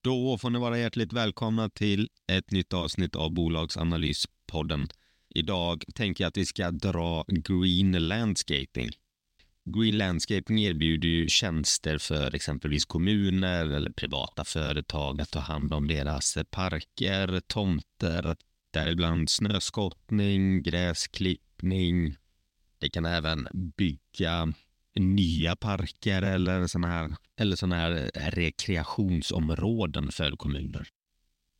Då får ni vara hjärtligt välkomna till ett nytt avsnitt av Bolagsanalyspodden. Idag tänker jag att vi ska dra Green Landscaping. Green Landscaping erbjuder ju tjänster för exempelvis kommuner eller privata företag att ta hand om deras parker, tomter, däribland snöskottning, gräsklippning. Det kan även bygga nya parker eller sådana här, eller såna här eh, rekreationsområden för kommuner.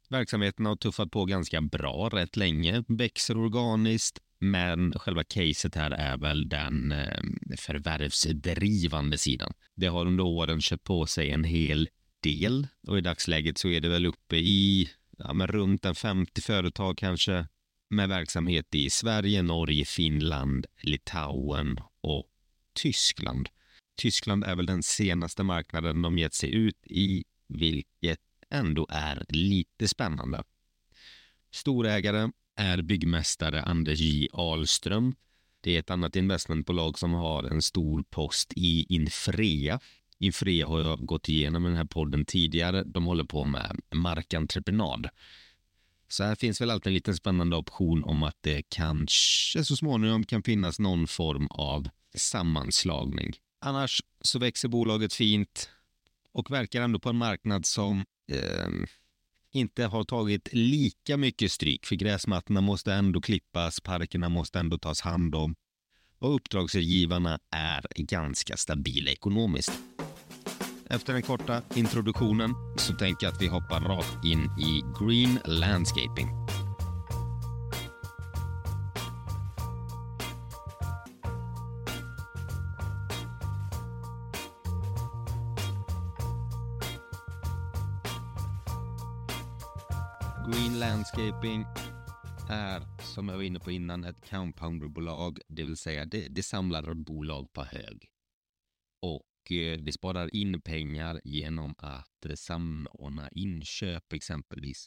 Verksamheten har tuffat på ganska bra rätt länge, växer organiskt, men själva caset här är väl den eh, förvärvsdrivande sidan. Det har under åren köpt på sig en hel del och i dagsläget så är det väl uppe i ja, men runt en 50 företag kanske med verksamhet i Sverige, Norge, Finland, Litauen och Tyskland. Tyskland är väl den senaste marknaden de gett sig ut i, vilket ändå är lite spännande. Storägare är byggmästare Anders J. Ahlström. Det är ett annat investmentbolag som har en stor post i Infrea. Infrea har jag gått igenom i den här podden tidigare. De håller på med markentreprenad. Så här finns väl alltid en liten spännande option om att det kanske så småningom kan finnas någon form av sammanslagning. Annars så växer bolaget fint och verkar ändå på en marknad som eh, inte har tagit lika mycket stryk för gräsmattorna måste ändå klippas, parkerna måste ändå tas hand om och uppdragsgivarna är ganska stabila ekonomiskt. Efter den korta introduktionen så tänker jag att vi hoppar rakt in i Green Landscaping. Landscaping är, som jag var inne på innan, ett compounderbolag, det vill säga det, det samlar bolag på hög. Och eh, det sparar in pengar genom att eh, samordna inköp exempelvis.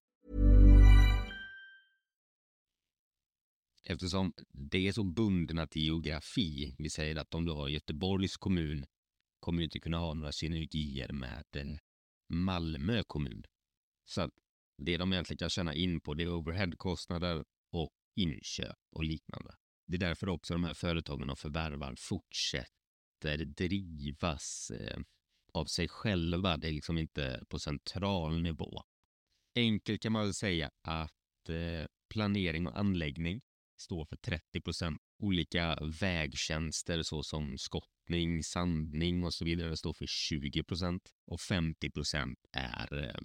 Eftersom det är så bundna till geografi, vi säger att om du har Göteborgs kommun kommer du inte kunna ha några synergier med Malmö kommun. Så att det de egentligen kan tjäna in på det är overheadkostnader och inköp och liknande. Det är därför också de här företagen och förvärvar fortsätter drivas eh, av sig själva. Det är liksom inte på central nivå. Enkelt kan man väl säga att eh, planering och anläggning står för 30 procent. Olika vägtjänster såsom skottning, sandning och så vidare står för 20 procent. Och 50 procent är eh,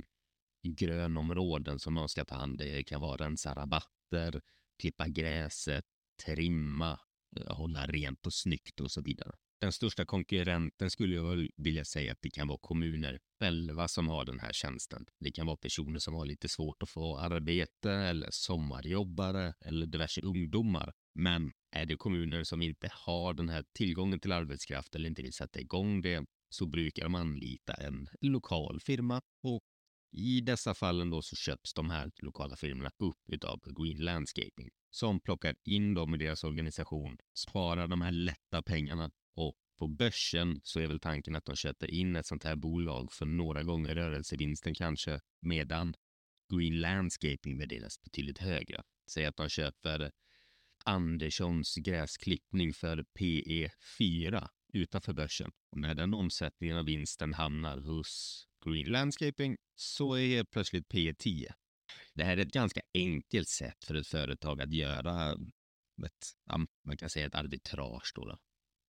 grönområden som man ska ta hand om. Det kan vara rensa rabatter, klippa gräset, trimma, eh, hålla rent och snyggt och så vidare. Den största konkurrenten skulle jag vilja säga att det kan vara kommuner själva som har den här tjänsten. Det kan vara personer som har lite svårt att få arbete eller sommarjobbare eller diverse ungdomar. Men är det kommuner som inte har den här tillgången till arbetskraft eller inte vill sätta igång det, så brukar de anlita en lokal firma och i dessa fallen då så köps de här lokala firmorna upp av Green Landscaping som plockar in dem i deras organisation, sparar de här lätta pengarna och på börsen så är väl tanken att de köper in ett sånt här bolag för några gånger rörelsevinsten kanske, medan Green Landscaping värderas betydligt högre. Säg att de köper Anderssons gräsklippning för PE 4 utanför börsen. Och när den omsättningen och vinsten hamnar hos Green Landscaping så är plötsligt PE10. Det här är ett ganska enkelt sätt för ett företag att göra ett, man kan säga ett arbitrage. Då, då.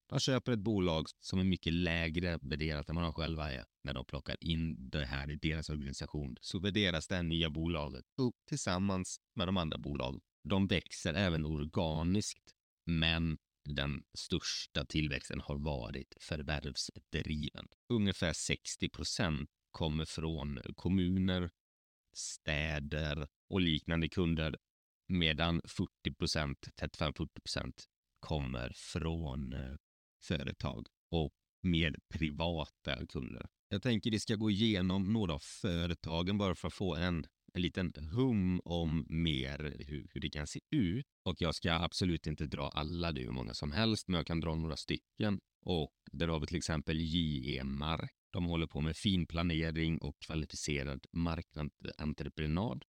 De köper ett bolag som är mycket lägre värderat än vad de själva är. När de plockar in det här i deras organisation så värderas det nya bolaget upp tillsammans med de andra bolagen. De växer även organiskt, men den största tillväxten har varit förvärvsdriven. Ungefär 60 procent kommer från kommuner, städer och liknande kunder medan 40 procent, 35-40 procent kommer från eh, företag och mer privata kunder. Jag tänker vi ska gå igenom några av företagen bara för att få en, en liten hum om mer hur, hur det kan se ut. Och jag ska absolut inte dra alla, det är hur många som helst, men jag kan dra några stycken. Och där har vi till exempel JE Mark. De håller på med finplanering och kvalificerad markentreprenad.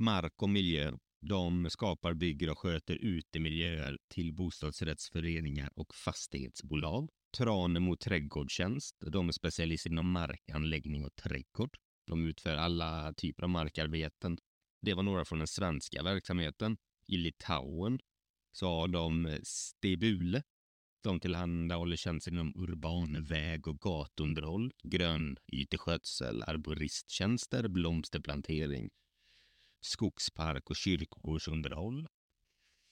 Mark och miljö. De skapar, bygger och sköter utemiljöer till bostadsrättsföreningar och fastighetsbolag. Tranemo trädgårdstjänst. De är specialister inom markanläggning och trädgård. De utför alla typer av markarbeten. Det var några från den svenska verksamheten. I Litauen så har de eh, Stebule. De tillhandahåller tjänster inom urban väg och gatunderhåll, grönyteskötsel, arboristtjänster, blomsterplantering, skogspark och kyrkogårdsunderhåll.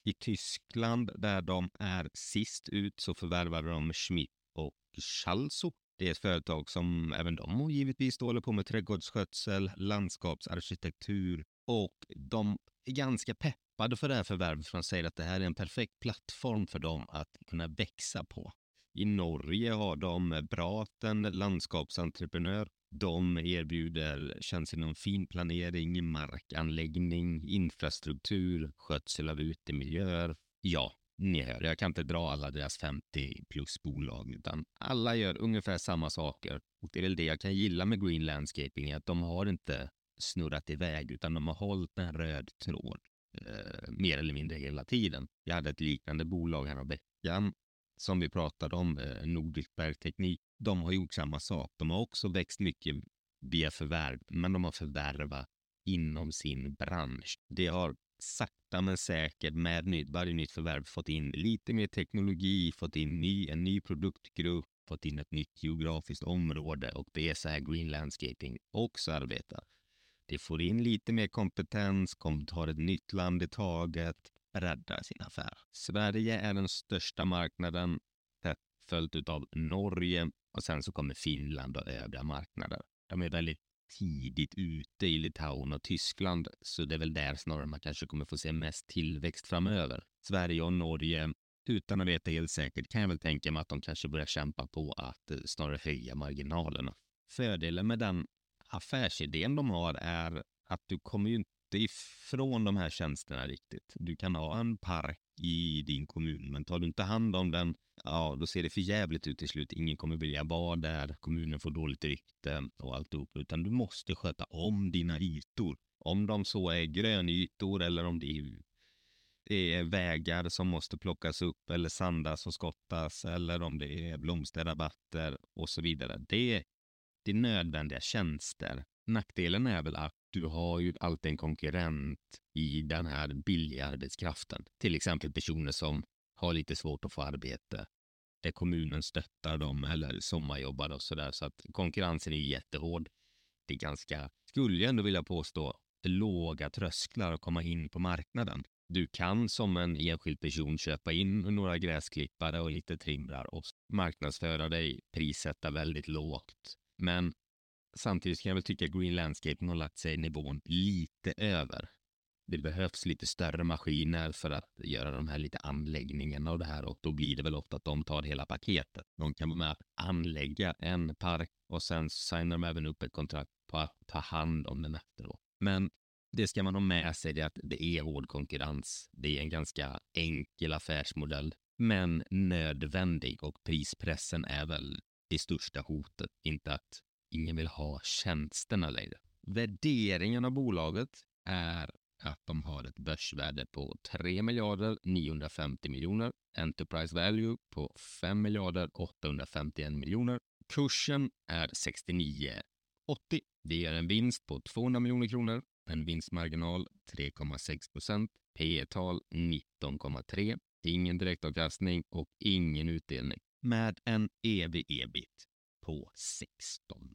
I Tyskland, där de är sist ut, så förvärvade de Schmidt och Schalzo. Det är ett företag som även de givetvis håller på med trädgårdsskötsel, landskapsarkitektur och de är ganska peppade för det här förvärvet för de säger att det här är en perfekt plattform för dem att kunna växa på. I Norge har de Braten landskapsentreprenör de erbjuder tjänster inom finplanering, markanläggning, infrastruktur, skötsel av utemiljöer. Ja, ni hör, jag kan inte dra alla deras 50 plus bolag, utan alla gör ungefär samma saker. Och det är väl det jag kan gilla med Green Landscaping, att de har inte snurrat iväg, utan de har hållit en röd tråd eh, mer eller mindre hela tiden. Jag hade ett liknande bolag här veckan som vi pratade om, eh, Nordisk Bergteknik de har gjort samma sak. De har också växt mycket via förvärv, men de har förvärvat inom sin bransch. Det har sakta men säkert med nytt, varje nytt förvärv fått in lite mer teknologi, fått in ny, en ny produktgrupp, fått in ett nytt geografiskt område och det är så här Green Landscaping också arbetar. Det får in lite mer kompetens, tar ett nytt land i taget, breddar sin affär. Sverige är den största marknaden, följt av Norge och sen så kommer Finland och övriga marknader. De är väldigt tidigt ute i Litauen och Tyskland, så det är väl där snarare man kanske kommer få se mest tillväxt framöver. Sverige och Norge, utan att veta helt säkert, kan jag väl tänka mig att de kanske börjar kämpa på att eh, snarare höja marginalerna. Fördelen med den affärsidén de har är att du kommer ju inte ifrån de här tjänsterna riktigt. Du kan ha en park i din kommun, men tar du inte hand om den, ja, då ser det för jävligt ut till slut. Ingen kommer vilja vara där, kommunen får dåligt rykte och alltihop, utan du måste sköta om dina ytor. Om de så är grönytor eller om det är, det är vägar som måste plockas upp eller sandas och skottas eller om det är blomsterrabatter och så vidare. Det, det är nödvändiga tjänster. Nackdelen är väl att du har ju alltid en konkurrent i den här billiga arbetskraften. Till exempel personer som har lite svårt att få arbete, där kommunen stöttar dem eller sommarjobbar och sådär. Så att konkurrensen är jättehård. Det är ganska, skulle jag ändå vilja påstå, låga trösklar att komma in på marknaden. Du kan som en enskild person köpa in några gräsklippare och lite trimrar och marknadsföra dig, prissätta väldigt lågt. Men Samtidigt kan jag väl tycka att Green Landscaping har lagt sig nivån lite över. det behövs lite större maskiner för att göra de här lite anläggningarna och det här och då blir det väl ofta att de tar hela paketet. De kan vara med att anlägga en park och sen signar de även upp ett kontrakt på att ta hand om den efteråt. Men det ska man ha med sig det att det är hård konkurrens. Det är en ganska enkel affärsmodell, men nödvändig och prispressen är väl det största hotet. Inte att ingen vill ha tjänsterna längre. Värderingen av bolaget är att de har ett börsvärde på 3 miljarder 950 miljoner, Enterprise Value på 5 miljarder 851 miljoner. Kursen är 69,80. Det ger en vinst på 200 miljoner kronor, en vinstmarginal 3,6 procent, P tal 19,3, ingen direktavkastning och ingen utdelning med en EV-EBIT på 16.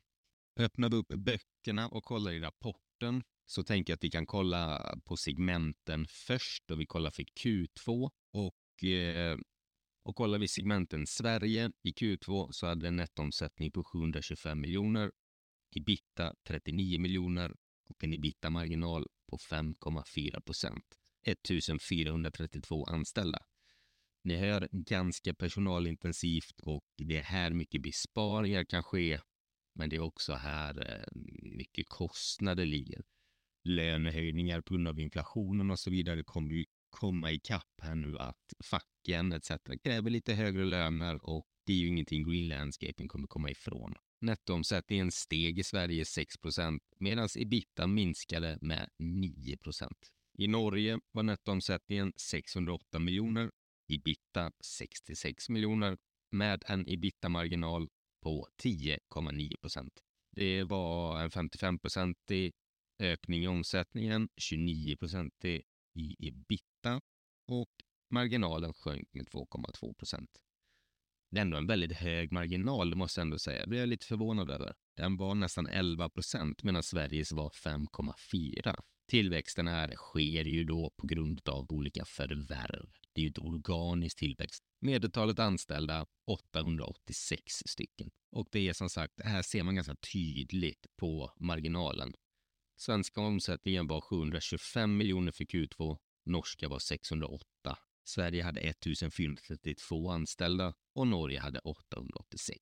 Öppnar vi upp böckerna och kollar i rapporten så tänker jag att vi kan kolla på segmenten först och vi kollar för Q2 och, eh, och kollar vi segmenten Sverige i Q2 så hade en nettoomsättning på 725 miljoner, ebita 39 miljoner och en ebita-marginal på 5,4 procent. 1432 anställda. Ni hör ganska personalintensivt och det är här mycket besparingar kan ske. Men det är också här eh, mycket kostnader ligger. Lönehöjningar på grund av inflationen och så vidare kommer ju komma ikapp här nu att facken etc. kräver lite högre löner och det är ju ingenting Green Landscaping kommer komma ifrån. Nettoomsättningen steg i Sverige 6% medan ebita minskade med 9% I Norge var nettoomsättningen 608 miljoner ebita 66 miljoner med en ebita-marginal på 10,9 procent. Det var en 55-procentig ökning i omsättningen, 29-procentig i ebita och marginalen sjönk med 2,2 procent. Det är ändå en väldigt hög marginal, det måste jag ändå säga. Det är jag lite förvånad över. Den var nästan 11 procent medan Sveriges var 5,4. Tillväxten här sker ju då på grund av olika förvärv. Det är ju ett organiskt tillväxt. Medeltalet anställda 886 stycken. Och det är som sagt, här ser man ganska tydligt på marginalen. Svenska omsättningen var 725 miljoner för Q2, norska var 608. Sverige hade 1432 anställda och Norge hade 886.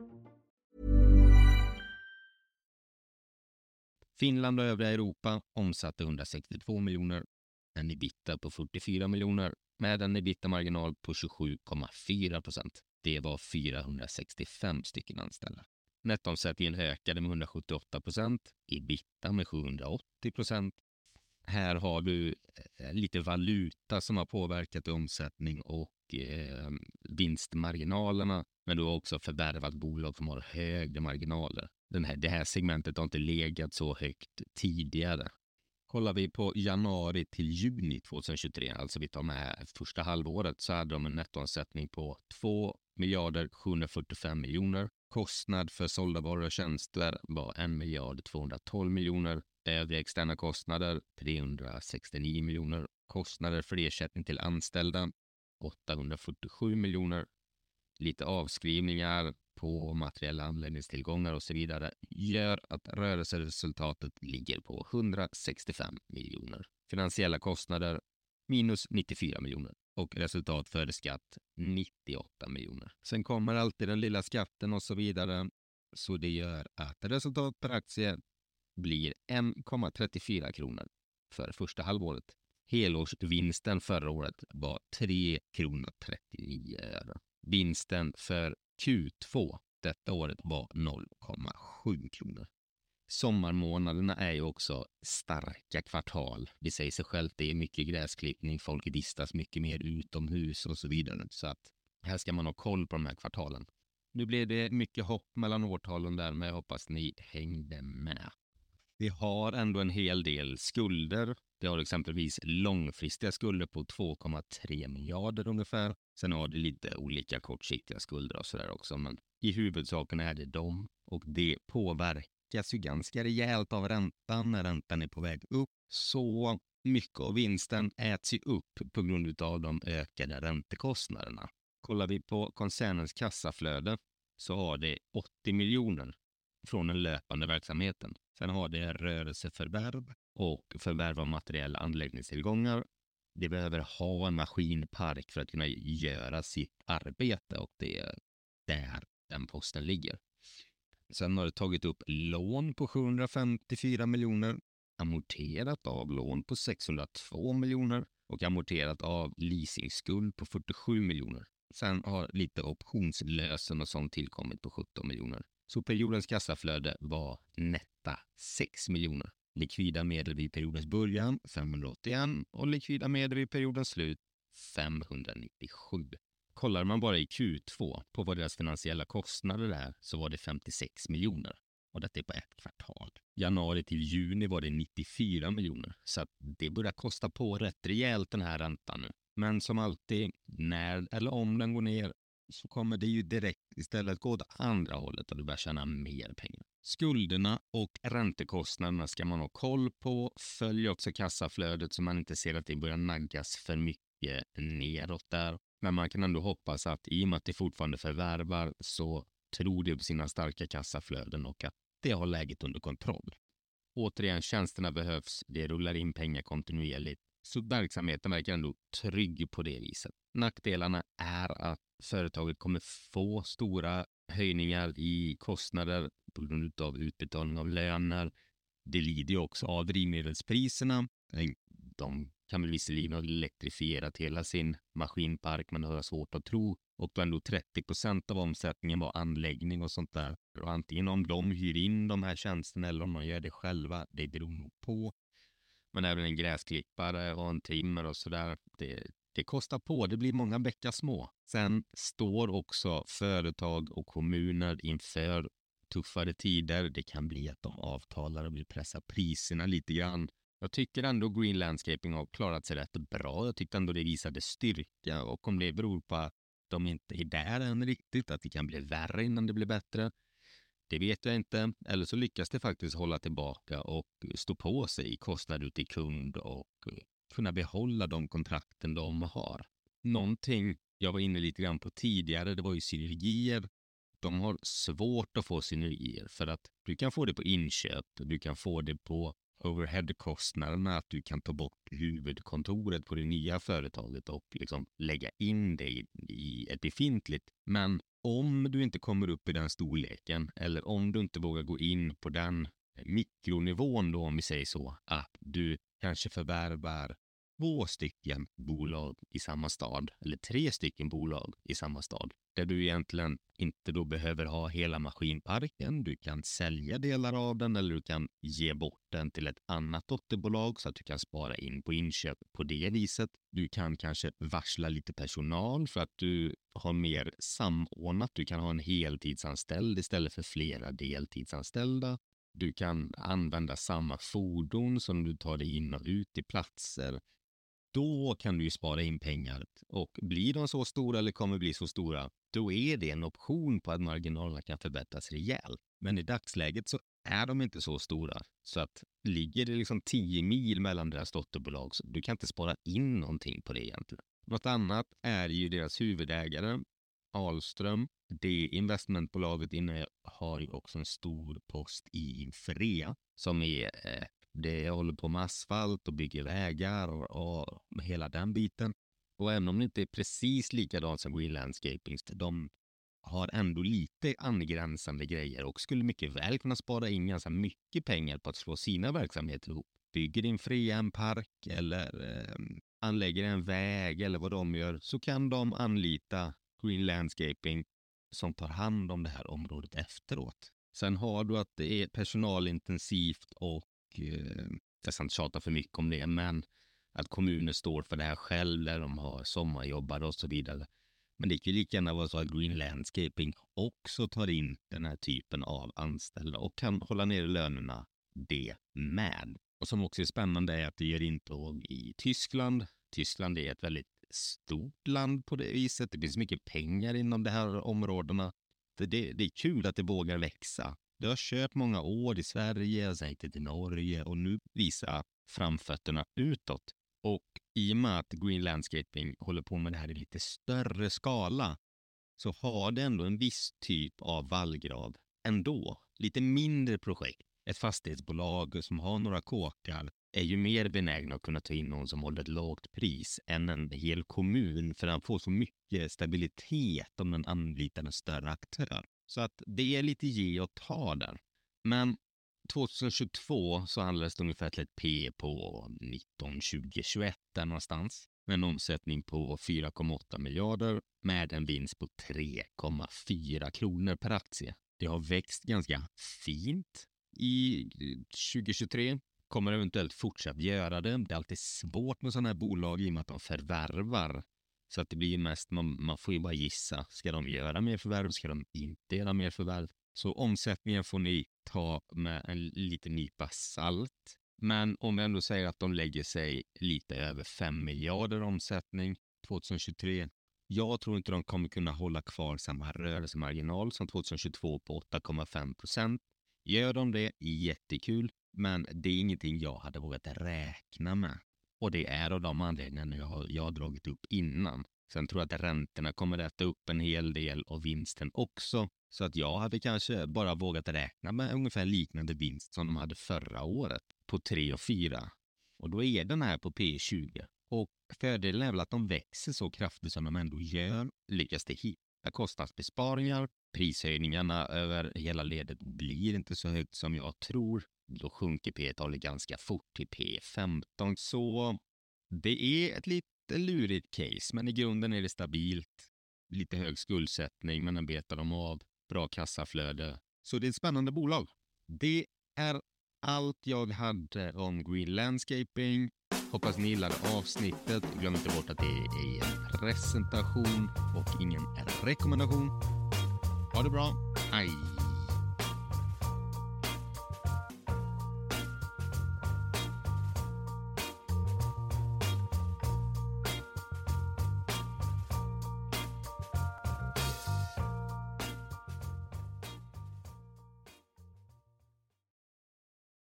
Finland och övriga Europa omsatte 162 miljoner, en ebita på 44 miljoner med en ebita-marginal på 27,4 procent. Det var 465 stycken anställda. Nettoomsättningen ökade med 178 procent, ebita med 780 procent. Här har du eh, lite valuta som har påverkat omsättning och eh, vinstmarginalerna. Men du har också förvärvat bolag som har högre marginaler. Den här, det här segmentet har inte legat så högt tidigare. Kollar vi på januari till juni 2023, alltså vi tar med första halvåret, så hade de en nettoomsättning på 2 miljarder 745 miljoner. Kostnad för sålda varor och tjänster var 1 miljard 212 miljoner. Övriga externa kostnader 369 miljoner. Kostnader för ersättning till anställda 847 miljoner. Lite avskrivningar på materiella anläggningstillgångar och så vidare gör att rörelseresultatet ligger på 165 miljoner. Finansiella kostnader minus 94 miljoner och resultat före skatt 98 miljoner. Sen kommer alltid den lilla skatten och så vidare. Så det gör att resultat per aktie blir 1,34 kronor för första halvåret. Helårsvinsten förra året var 3 kronor 39 öre. Vinsten för Q2 detta året var 0,7 kronor. Sommarmånaderna är ju också starka kvartal. Det säger sig självt, det är mycket gräsklippning, folk vistas mycket mer utomhus och så vidare. Så att här ska man ha koll på de här kvartalen. Nu blev det mycket hopp mellan årtalen där, men jag hoppas ni hängde med. Vi har ändå en hel del skulder. Det har exempelvis långfristiga skulder på 2,3 miljarder ungefär. Sen har det lite olika kortsiktiga skulder och sådär också, men i huvudsaken är det dem och det påverkas ju ganska rejält av räntan när räntan är på väg upp. Så mycket av vinsten äts ju upp på grund av de ökade räntekostnaderna. Kollar vi på koncernens kassaflöde så har det 80 miljoner från den löpande verksamheten. Sen har det rörelseförvärv och förvärv av materiella anläggningstillgångar. Det behöver ha en maskinpark för att kunna göra sitt arbete och det är där den posten ligger. Sen har det tagit upp lån på 754 miljoner, amorterat av lån på 602 miljoner och amorterat av leasingskuld på 47 miljoner. Sen har lite optionslösen och sånt tillkommit på 17 miljoner. Så periodens kassaflöde var netta 6 miljoner. Likvida medel vid periodens början 581 och likvida medel vid periodens slut 597. Kollar man bara i Q2 på vad deras finansiella kostnader är så var det 56 miljoner. Och detta är på ett kvartal. Januari till juni var det 94 miljoner. Så att det börjar kosta på rätt rejält den här räntan nu. Men som alltid, när eller om den går ner så kommer det ju direkt istället gå åt andra hållet och du börjar tjäna mer pengar. Skulderna och räntekostnaderna ska man ha koll på. Följ också kassaflödet så man inte ser att det börjar naggas för mycket neråt där. Men man kan ändå hoppas att i och med att det fortfarande förvärvar så tror det på sina starka kassaflöden och att det har läget under kontroll. Återigen, tjänsterna behövs. Det rullar in pengar kontinuerligt. Så verksamheten verkar ändå trygg på det viset. Nackdelarna är att företaget kommer få stora höjningar i kostnader på grund av utbetalning av löner. Det lider ju också av drivmedelspriserna. Eh, de kan väl visserligen ha elektrifierat hela sin maskinpark, men det har jag svårt att tro. Och då ändå 30 procent av omsättningen var anläggning och sånt där. Och antingen om de hyr in de här tjänsterna eller om de gör det själva, det beror nog på. Men även en gräsklippare och en trimmer och sådär, det, det kostar på. Det blir många bäckar små. Sen står också företag och kommuner inför tuffare tider. Det kan bli att de avtalar och vill pressa priserna lite grann. Jag tycker ändå Green Landscaping har klarat sig rätt bra. Jag tyckte ändå det visade styrka och om det beror på att de inte är där än riktigt, att det kan bli värre innan det blir bättre. Det vet jag inte. Eller så lyckas det faktiskt hålla tillbaka och stå på sig i kostnader till kund och eh, kunna behålla de kontrakten de har. Någonting jag var inne lite grann på tidigare, det var ju synergier. De har svårt att få synergier för att du kan få det på inköp, du kan få det på overheadkostnaderna, att du kan ta bort huvudkontoret på det nya företaget och liksom lägga in det i ett befintligt. Men om du inte kommer upp i den storleken eller om du inte vågar gå in på den eh, mikronivån då, om vi säger så, att du kanske förvärvar två stycken bolag i samma stad eller tre stycken bolag i samma stad där du egentligen inte då behöver ha hela maskinparken. Du kan sälja delar av den eller du kan ge bort den till ett annat dotterbolag så att du kan spara in på inköp på det viset. Du kan kanske varsla lite personal för att du har mer samordnat. Du kan ha en heltidsanställd istället för flera deltidsanställda. Du kan använda samma fordon som du tar dig in och ut i platser då kan du ju spara in pengar. Och blir de så stora eller kommer bli så stora, då är det en option på att marginalerna kan förbättras rejält. Men i dagsläget så är de inte så stora. Så att ligger det liksom 10 mil mellan deras dotterbolag så du kan inte spara in någonting på det egentligen. Något annat är ju deras huvudägare, Ahlström. Det investmentbolaget inne har ju också en stor post i Infrea som är eh, det, det håller på med asfalt och bygger vägar och, och hela den biten. Och även om det inte är precis likadant som Green Landscaping, de har ändå lite angränsande grejer och skulle mycket väl kunna spara in ganska mycket pengar på att slå sina verksamheter ihop. Bygger din fria en park eller eh, anlägger en väg eller vad de gör så kan de anlita Green Landscaping som tar hand om det här området efteråt. Sen har du att det är personalintensivt och eh, jag ska inte tjata för mycket om det, men att kommuner står för det här själv, där de har sommarjobbare och så vidare. Men det kan ju lika gärna vara så att Green Landscaping också tar in den här typen av anställda och kan hålla nere lönerna det med. Och som också är spännande är att det gör intåg i Tyskland. Tyskland är ett väldigt stort land på det viset. Det finns mycket pengar inom de här områdena. Det, det, det är kul att det vågar växa. Du har kört många år i Sverige, sen gick det till Norge och nu visar framfötterna utåt. Och i och med att Green Landscaping håller på med det här i lite större skala så har det ändå en viss typ av vallgrav ändå. Lite mindre projekt. Ett fastighetsbolag som har några kåkar är ju mer benägna att kunna ta in någon som håller ett lågt pris än en hel kommun för den får så mycket stabilitet om den anlitar en större aktör. Så att det är lite ge och ta där. Men 2022 så handlades det ungefär till ett P på 19, 20, 21 där någonstans. Med en omsättning på 4,8 miljarder med en vinst på 3,4 kronor per aktie. Det har växt ganska fint i 2023. Kommer eventuellt fortsatt göra det. Det är alltid svårt med sådana här bolag i och med att de förvärvar. Så att det blir mest, man, man får ju bara gissa. Ska de göra mer förvärv? Ska de inte göra mer förvärv? Så omsättningen får ni ta med en liten nypa salt. Men om vi ändå säger att de lägger sig lite över 5 miljarder omsättning 2023. Jag tror inte de kommer kunna hålla kvar samma rörelsemarginal som 2022 på 8,5 procent. Gör de det, jättekul, men det är ingenting jag hade vågat räkna med. Och det är av de anledningarna jag har, jag har dragit upp innan. Sen tror jag att räntorna kommer äta upp en hel del av vinsten också. Så att jag hade kanske bara vågat räkna med ungefär liknande vinst som de hade förra året på 3 och 4. Och då är den här på P20. Och fördelen är väl att de växer så kraftigt som de ändå gör. Lyckas det hitta kostnadsbesparingar, prishöjningarna över hela ledet blir inte så högt som jag tror. Då sjunker P-talet ganska fort till P15. Så det är ett lite lurigt case, men i grunden är det stabilt. Lite hög skuldsättning, men den betar de av bra kassaflöde. Så det är ett spännande bolag. Det är allt jag hade om Green Landscaping. Hoppas ni gillade avsnittet. Glöm inte bort att det är en presentation och ingen rekommendation. Ha det bra. Hej!